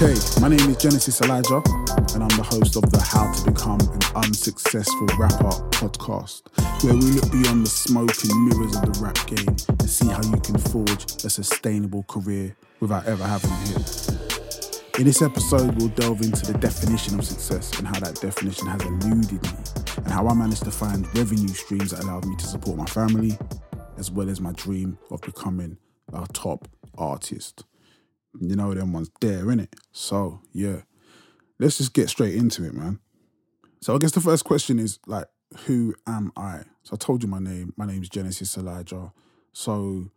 Okay, my name is Genesis Elijah, and I'm the host of the How to Become an Unsuccessful Rapper podcast, where we look beyond the smoke and mirrors of the rap game and see how you can forge a sustainable career without ever having hit. In this episode, we'll delve into the definition of success and how that definition has eluded me, and how I managed to find revenue streams that allowed me to support my family, as well as my dream of becoming a top artist. You know them ones there, innit? So yeah, let's just get straight into it, man. So I guess the first question is like, who am I? So I told you my name. My name's Genesis Elijah. So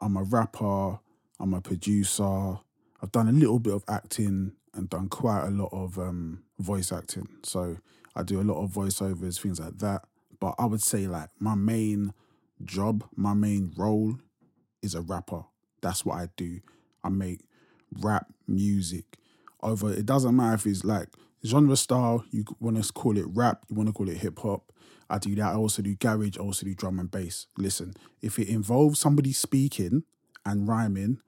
I'm a rapper. I'm a producer. I've done a little bit of acting and done quite a lot of um, voice acting. So I do a lot of voiceovers, things like that. But I would say like my main job, my main role is a rapper. That's what I do. I make rap music over it doesn't matter if it's like genre style you want to call it rap you want to call it hip hop I do that I also do garage I also do drum and bass. Listen if it involves somebody speaking and rhyming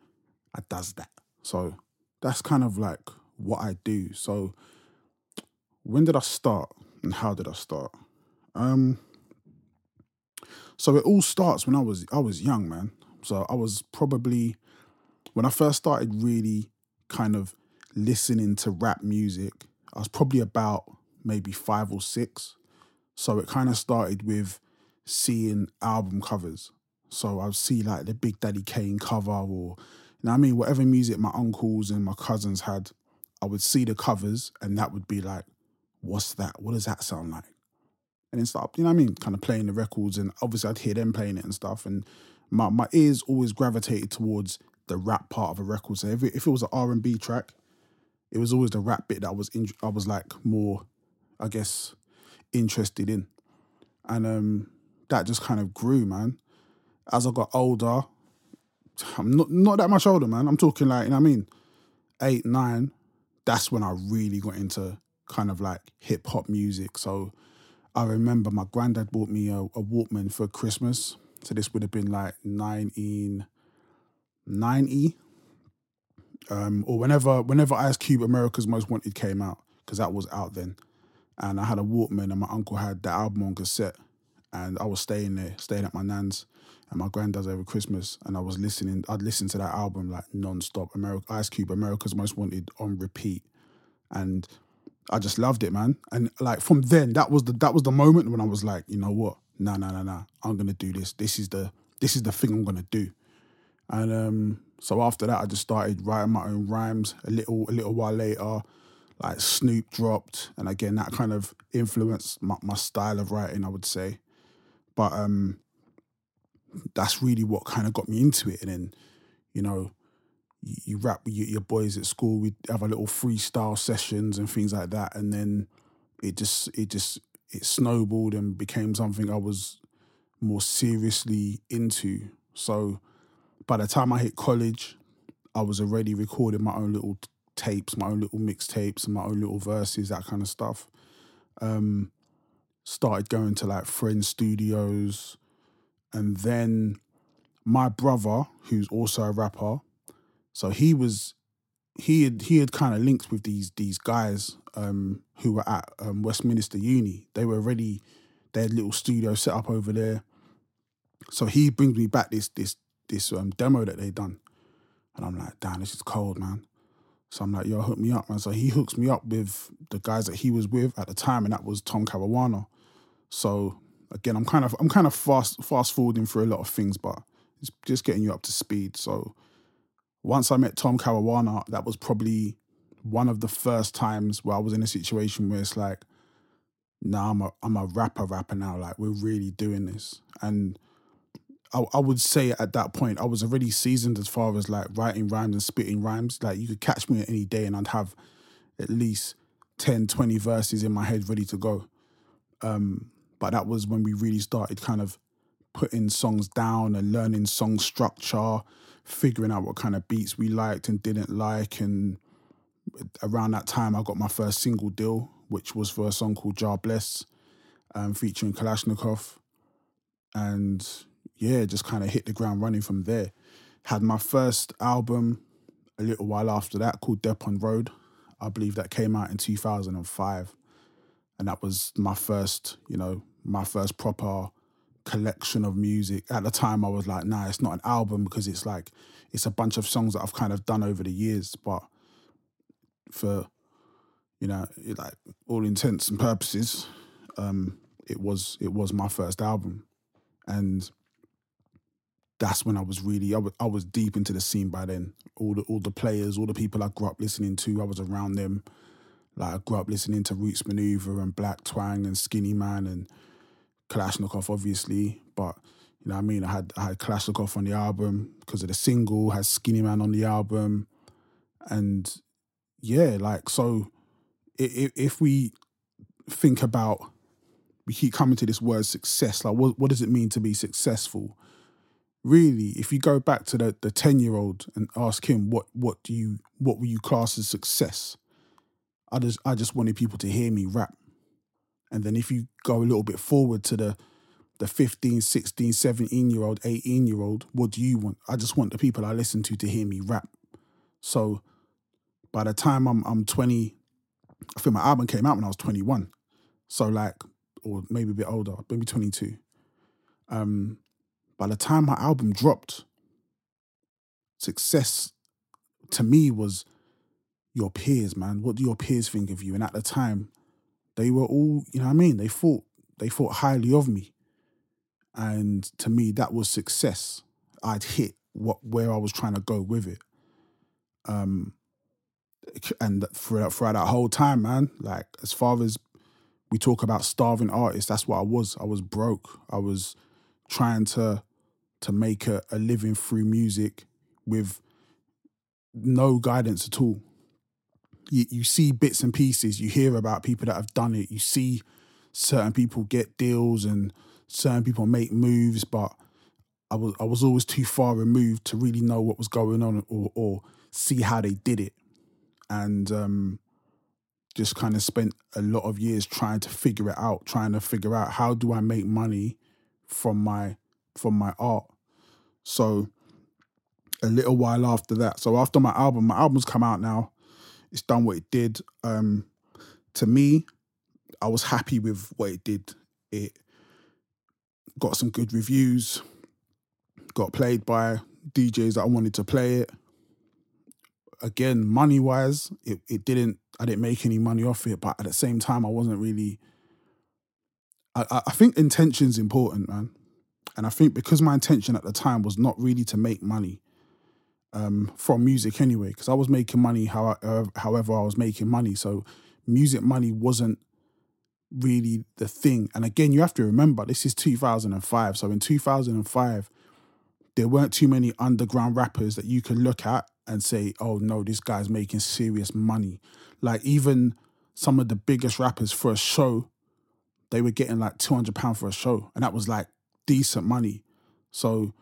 I does that. So that's kind of like what I do. So when did I start and how did I start? Um so it all starts when I was I was young man. So I was probably when I first started really kind of listening to rap music, I was probably about maybe five or six. So it kind of started with seeing album covers. So I would see like the Big Daddy Kane cover or, you know I mean, whatever music my uncles and my cousins had, I would see the covers and that would be like, what's that? What does that sound like? And then start, you know I mean, kind of playing the records and obviously I'd hear them playing it and stuff. And my, my ears always gravitated towards the rap part of a record. So if it, if it was an R and B track, it was always the rap bit that I was in, I was like more, I guess, interested in, and um, that just kind of grew, man. As I got older, I'm not not that much older, man. I'm talking like you know I mean, eight nine. That's when I really got into kind of like hip hop music. So I remember my granddad bought me a, a Walkman for Christmas. So this would have been like nineteen. 90 um, or whenever whenever Ice Cube America's Most Wanted came out because that was out then, and I had a Walkman and my uncle had the album on cassette, and I was staying there, staying at my nan's and my granddad's over Christmas, and I was listening. I'd listen to that album like non-stop. America, Ice Cube America's Most Wanted on repeat, and I just loved it, man. And like from then, that was the that was the moment when I was like, you know what? No, no, no, no. I'm gonna do this. This is the this is the thing I'm gonna do. And um, so after that, I just started writing my own rhymes. A little, a little while later, like Snoop dropped, and again that kind of influenced my, my style of writing, I would say. But um, that's really what kind of got me into it. And then, you know, you, you rap with your, boys at school. We'd have a little freestyle sessions and things like that, and then it just, it just, it snowballed and became something I was more seriously into. So by the time I hit college, I was already recording my own little tapes, my own little mixtapes, and my own little verses, that kind of stuff. Um, started going to like friend studios, and then my brother, who's also a rapper, so he was he had he had kind of linked with these these guys um, who were at um, Westminster Uni. They were already they had little studio set up over there. So he brings me back this this this um, demo that they done. And I'm like, damn, this is cold, man. So I'm like, yo, hook me up, man. So he hooks me up with the guys that he was with at the time, and that was Tom Caruana. So again, I'm kind of I'm kind of fast fast forwarding through a lot of things, but it's just getting you up to speed. So once I met Tom Caruana, that was probably one of the first times where I was in a situation where it's like, nah, I'm a I'm a rapper rapper now. Like we're really doing this. And I, I would say at that point I was already seasoned as far as like writing rhymes and spitting rhymes. Like you could catch me at any day and I'd have at least 10, 20 verses in my head ready to go. Um, but that was when we really started kind of putting songs down and learning song structure, figuring out what kind of beats we liked and didn't like. And around that time, I got my first single deal, which was for a song called Jar Bless, um, featuring Klashnekoff. And yeah, just kind of hit the ground running from there. Had my first album a little while after that called Depon Road. I believe that came out in 2005. And that was my first, you know, my first proper collection of music. At the time, I was like, nah, it's not an album because it's like, it's a bunch of songs that I've kind of done over the years. But for, you know, like all intents and purposes, um, it was it was my first album, and that's when I was really I was, I was deep into the scene by then. All the all the players, all the people I grew up listening to, I was around them. Like I grew up listening to Roots Manuva and Blak Twang and Skinnyman and Klashnekoff, obviously. But you know what I mean? I had I had Klashnekoff on the album because of the single, had Skinnyman on the album. And yeah, like so if, if we think about we keep coming to this word success, like what what does it mean to be successful? Really, if you go back to the the ten year old and ask him what what do you what will you class as success, I just I just wanted people to hear me rap. And then if you go a little bit forward to the the 15, 16, 17 year old, 18 year old, what do you want? I just want the people I listen to to hear me rap. So by the time I'm I'm 20, I think my album came out when I was 21. So like, or maybe a bit older, maybe 22. Um, by the time my album dropped, success to me was your peers, man. What do your peers think of you? And at the time, they were all, you know what I mean? They thought they thought highly of me. And to me, that was success. I'd hit what where I was trying to go with it. Um and throughout, throughout that whole time, man, like as far as we talk about starving artists, that's what I was. I was broke. I was trying to to make a, a living through music with no guidance at all. You, you see bits and pieces, you hear about people that have done it, you see certain people get deals and certain people make moves, but I was I was always too far removed to really know what was going on or or see how they did it. And um, just kind of spent a lot of years trying to figure it out, trying to figure out how do I make money from my from my art. So a little while after that, so after my album, my album's come out now. It's done what it did. Um, to me, I was happy with what it did. It got some good reviews, got played by DJs that I wanted to play it. Again, money wise, it, it didn't I didn't make any money off it, but at the same time I wasn't really I, I think intention's important, man. And I think because my intention at the time was not really to make money um, from music anyway, because I was making money how, uh, however I was making money. So music money wasn't really the thing. And again, you have to remember this is 2005. So in 2005, there weren't too many underground rappers that you could look at and say, oh no, this guy's making serious money. Like even some of the biggest rappers for a show, they were getting like £200 for a show. And that was like decent money. So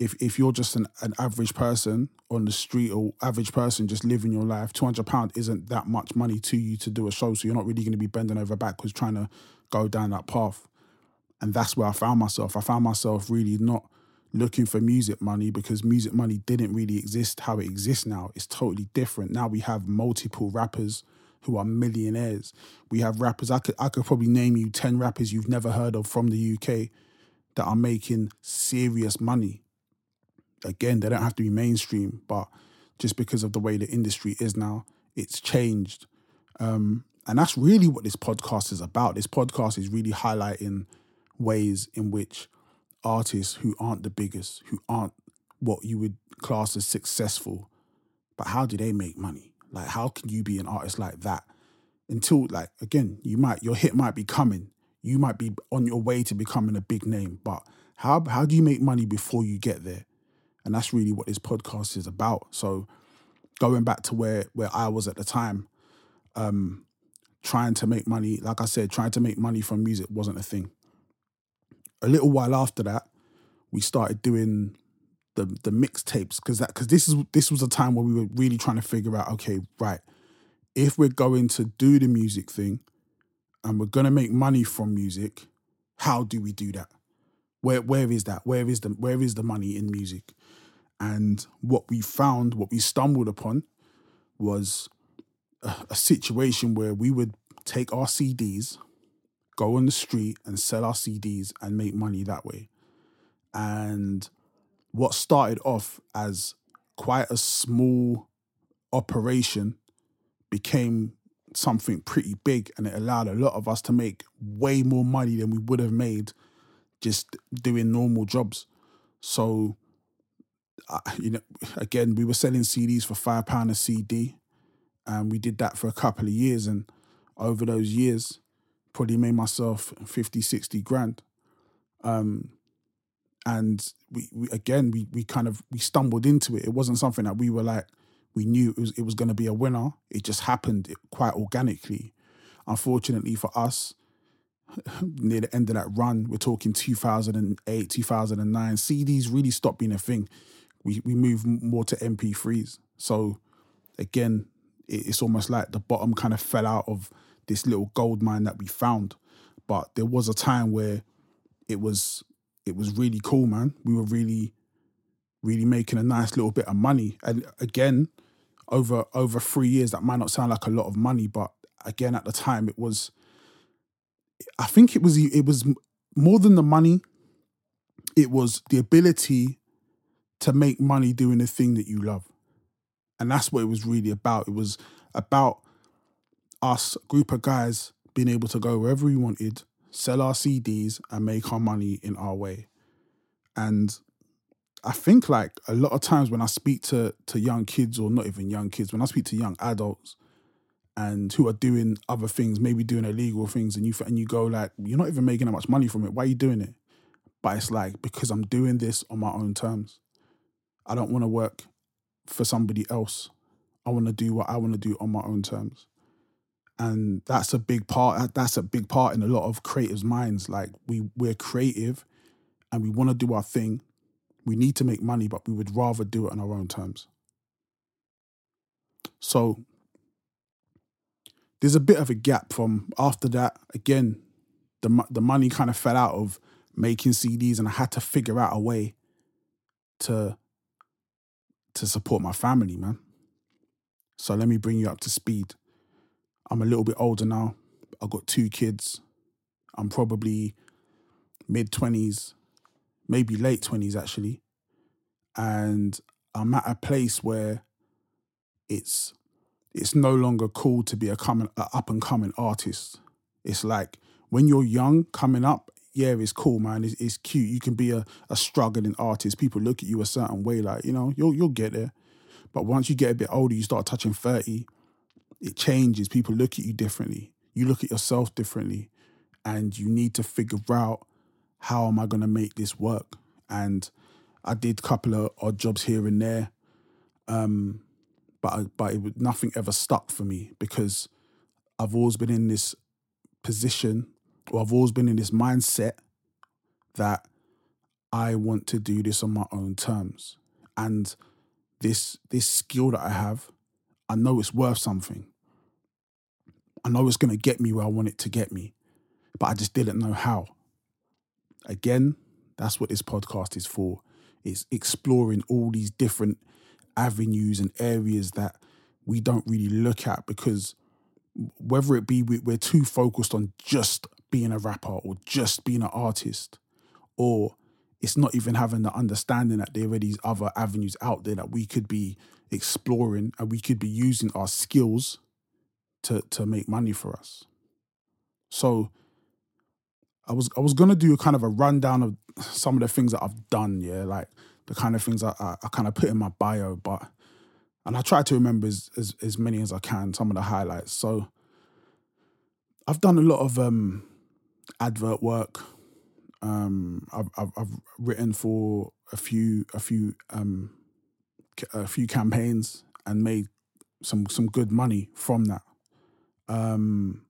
if if you're just an, an average person on the street or average person just living your life, two hundred pound isn't that much money to you to do a show. So you're not really going to be bending over backwards trying to go down that path. And that's where I found myself. I found myself really not looking for music money because music money didn't really exist how it exists now. It's totally different. Now we have multiple rappers who are millionaires. We have rappers. I could I could probably name you ten rappers you've never heard of from the UK that are making serious money. Again, they don't have to be mainstream, but just because of the way the industry is now, it's changed. Um, and that's really what this podcast is about. This podcast is really highlighting ways in which artists who aren't the biggest, who aren't what you would class as successful, but how do they make money? Like, how can you be an artist like that? Until, like, again, you might, your hit might be coming, you might be on your way to becoming a big name, but how how do you make money before you get there? And that's really what this podcast is about. So going back to where where I was at the time, um, trying to make money, like I said, trying to make money from music wasn't a thing. A little while after that, we started doing the the mixtapes because that because this is this was a time where we were really trying to figure out, okay, right, if we're going to do the music thing, and we're gonna make money from music, how do we do that? Where where is that? Where is the where is the money in music? And what we found, what we stumbled upon, was a, a situation where we would take our CDs, go on the street and sell our CDs and make money that way. And what started off as quite a small operation became something pretty big and it allowed a lot of us to make way more money than we would have made just doing normal jobs. So, uh, you know, again, we were selling CDs for five pound a CD, and we did that for a couple of years. And over those years, probably made myself 50, 60 grand. Um, and we, we again we we kind of we stumbled into it. It wasn't something that we were like we knew it was it was going to be a winner. It just happened quite organically. Unfortunately for us, near the end of that run, we're talking 2008, 2009. CDs really stopped being a thing. We we moved more to MP3s. So again, it's almost like the bottom kind of fell out of this little gold mine that we found. But there was a time where it was it was really cool, man. We were really, really making a nice little bit of money. And again, over over three years, that might not sound like a lot of money, but again, at the time, it was. I think it was it was more than the money. It was the ability to make money doing the thing that you love, and that's what it was really about. It was about us, group of guys, being able to go wherever we wanted, sell our CDs, and make our money in our way. And I think like a lot of times when I speak to to young kids or not even young kids, when I speak to young adults and who are doing other things, maybe doing illegal things, and you and you go like, you're not even making that much money from it. Why are you doing it? But it's like because I'm doing this on my own terms. I don't want to work for somebody else. I want to do what I want to do on my own terms. And that's a big part. That's a big part in a lot of creatives' minds. Like we we're creative, and we want to do our thing, we need to make money, but we would rather do it on our own terms. So there's a bit of a gap from after that. Again, the the money kind of fell out of making CDs, and I had to figure out a way to to support my family, man. So let me bring you up to speed. I'm a little bit older now. I've got two kids. I'm probably mid 20s, maybe late 20s actually. And I'm at a place where it's it's no longer cool to be a coming up and coming artist. It's like when you're young, coming up, yeah, it's cool, man. It's, it's cute. You can be a, a struggling artist. People look at you a certain way, like you know, you'll you'll get there. But once you get a bit older, you start touching thirty, it changes. People look at you differently. You look at yourself differently, and you need to figure out how am I going to make this work? And I did a couple of odd jobs here and there, um, but I, but it, nothing ever stuck for me because I've always been in this position, or I've always been in this mindset that I want to do this on my own terms, and this this skill that I have, I know it's worth something. I know it's going to get me where I want it to get me, but I just didn't know how. Again, that's what this podcast is for. It's exploring all these different avenues and areas that we don't really look at because whether it be we're too focused on just being a rapper or just being an artist, or it's not even having the understanding that there are these other avenues out there that we could be exploring and we could be using our skills to to make money for us. So I was I was gonna do kind of a rundown of some of the things that I've done, yeah, like the kind of things I, I, I kind of put in my bio, but and I try to remember as, as, as many as I can, some of the highlights. So I've done a lot of um, advert work. Um, I've, I've, I've written for a few a few um, a few campaigns and made some some good money from that. Um,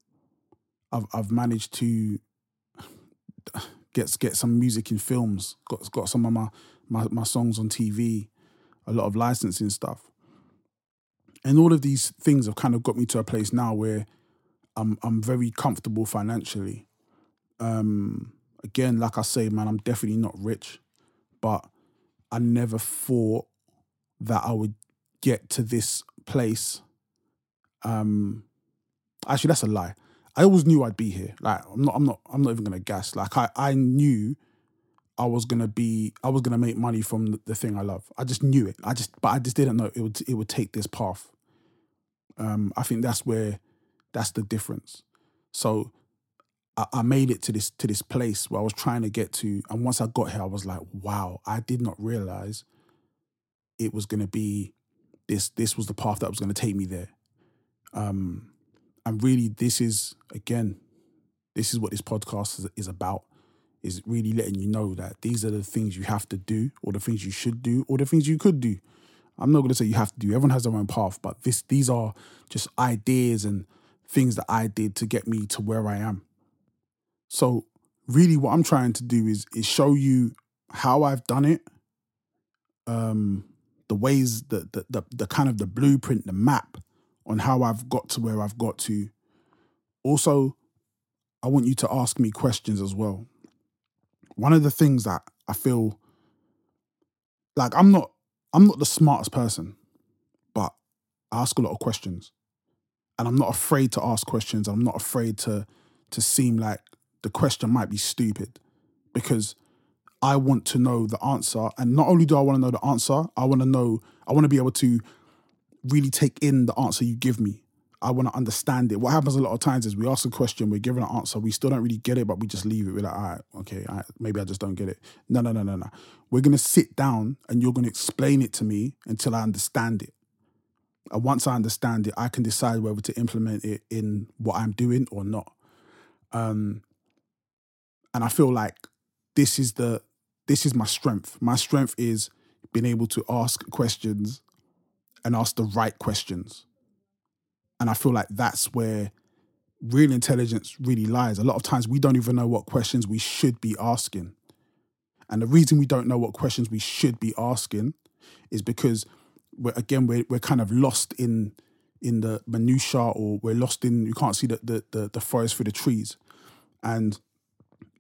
I've I've managed to get get some music in films. Got got some of my, my my songs on TV. A lot of licensing stuff, and all of these things have kind of got me to a place now where I'm I'm very comfortable financially. Um, again, like I say, man, I'm definitely not rich, but I never thought that I would get to this place. Um, actually, that's a lie. I always knew I'd be here. Like I'm not, I'm not, I'm not even gonna guess. Like I, I knew I was gonna be, I was gonna make money from the, the thing I love. I just knew it. I just, but I just didn't know it would, it would take this path. Um, I think that's where, that's the difference. So I, I made it to this to this place where I was trying to get to, and once I got here, I was like, wow, I did not realize it was gonna be this. This was the path that was gonna take me there. Um, and really, this is again, this is what this podcast is, is about. Is really letting you know that these are the things you have to do, or the things you should do, or the things you could do. I'm not going to say you have to do. Everyone has their own path, but this these are just ideas and things that I did to get me to where I am. So really what I'm trying to do is is show you how I've done it, um, the ways the, the the the kind of the blueprint, the map on how I've got to where I've got to. Also, I want you to ask me questions as well. One of the things that I feel like I'm not I'm not the smartest person, but I ask a lot of questions. And I'm not afraid to ask questions. I'm not afraid to to seem like the question might be stupid because I want to know the answer. And not only do I want to know the answer, I want to know, I want to be able to really take in the answer you give me. I want to understand it. What happens a lot of times is we ask a question, we're given an answer, we still don't really get it, but we just leave it. We're like, all right, okay, all right, maybe I just don't get it. No, no, no, no, no. We're going to sit down and you're going to explain it to me until I understand it. And once I understand it, I can decide whether to implement it in what I'm doing or not. Um, and I feel like this is the this is my strength. My strength is being able to ask questions and ask the right questions. And I feel like that's where real intelligence really lies. A lot of times we don't even know what questions we should be asking. And the reason we don't know what questions we should be asking is because we're again we're we're kind of lost in in the minutia or we're lost in you can't see the the the, the forest through the trees. And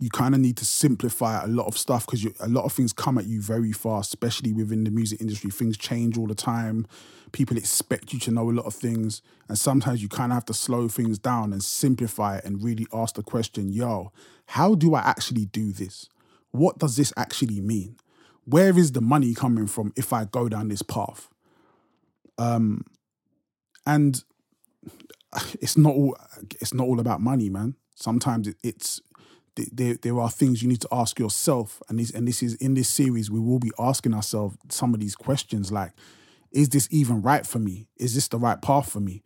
you kind of need to simplify a lot of stuff because a lot of things come at you very fast, especially within the music industry. Things change all the time. People expect you to know a lot of things. And sometimes you kind of have to slow things down and simplify it and really ask the question yo, how do I actually do this? What does this actually mean? Where is the money coming from if I go down this path? Um, and it's not all it's not all about money, man. Sometimes it's there, there are things you need to ask yourself. And this and this is in this series we will be asking ourselves some of these questions like is this even right for me? Is this the right path for me?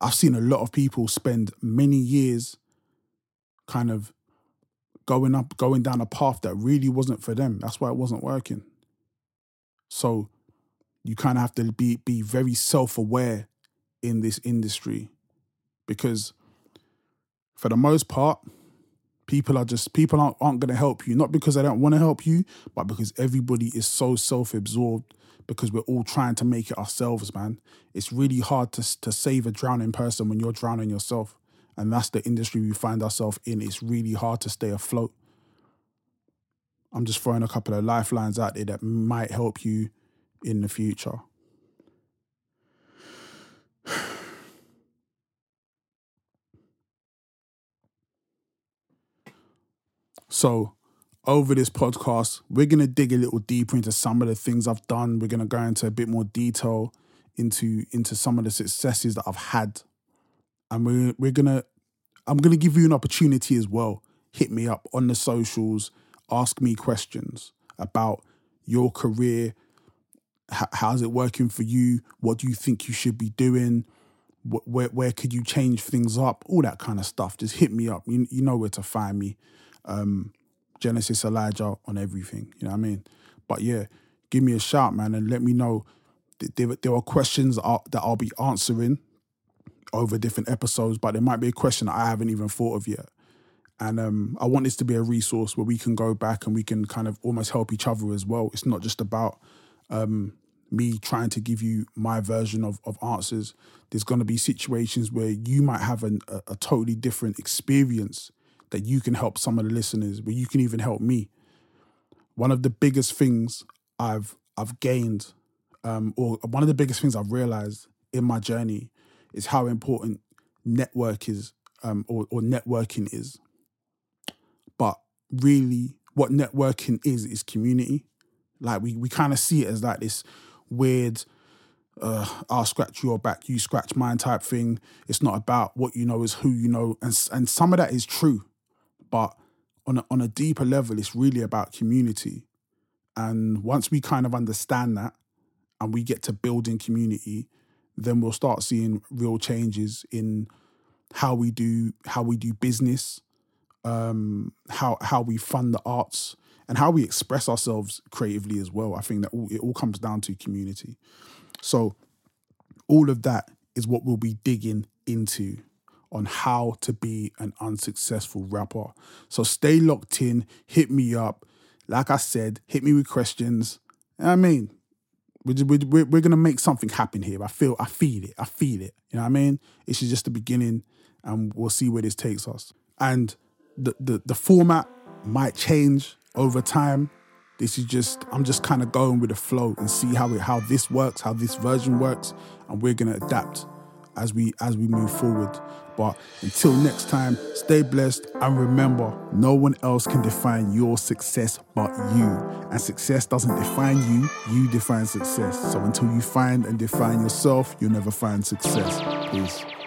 I've seen a lot of people spend many years kind of going up going down a path that really wasn't for them. That's why it wasn't working. So you kind of have to be be very self-aware in this industry because for the most part people are just people aren't, aren't going to help you. Not because they don't want to help you but because everybody is so self-absorbed because we're all trying to make it ourselves man. It's really hard to, to save a drowning person when you're drowning yourself. And that's the industry we find ourselves in. It's really hard to stay afloat. I'm just throwing a couple of lifelines out there that might help you in the future So, over this podcast, we're going to dig a little deeper into some of the things I've done. We're going to go into a bit more detail into into some of the successes that I've had. And we're we're going to I'm going to give you an opportunity as well. Hit me up on the socials, ask me questions about your career. H- how's it working for you? What do you think you should be doing? where where could you change things up? All that kind of stuff. Just hit me up. You you know where to find me um, Genesis Elijah on everything. You know what I mean? But yeah, give me a shout, man, and let me know. There, there are questions that I'll be answering over different episodes, but there might be a question that I haven't even thought of yet. And um, I want this to be a resource where we can go back and we can kind of almost help each other as well. It's not just about um, me trying to give you my version of, of answers. There's going to be situations where you might have an, a, a totally different experience that you can help some of the listeners, but you can even help me. One of the biggest things I've I've gained um, or one of the biggest things I've realized in my journey is how important network is um, or, or networking is. But really, what networking is is community. Like we we kind of see it as like this weird uh, I'll scratch your back, you scratch mine type thing. It's not about what you know, is who you know, and and some of that is true, but on a, on a deeper level, it's really about community. And once we kind of understand that, and we get to building community, then we'll start seeing real changes in how we do how we do business, um, how how we fund the arts, and how we express ourselves creatively as well. I think that all, it all comes down to community. So all of that is what we'll be digging into on how to be an unsuccessful rapper. So stay locked in, hit me up. Like I said, hit me with questions. I mean, we're, we're, we're going to make something happen here. I feel, I feel it. I feel it. You know what I mean? Is just the beginning and we'll see where this takes us. And the, the, the format might change over time. This is just I'm just kind of going with the flow and see how it how this works, how this version works, and we're gonna adapt as we as we move forward. But until next time, stay blessed and remember, no one else can define your success but you. And success doesn't define you, you define success. So until you find and define yourself, you'll never find success. Peace.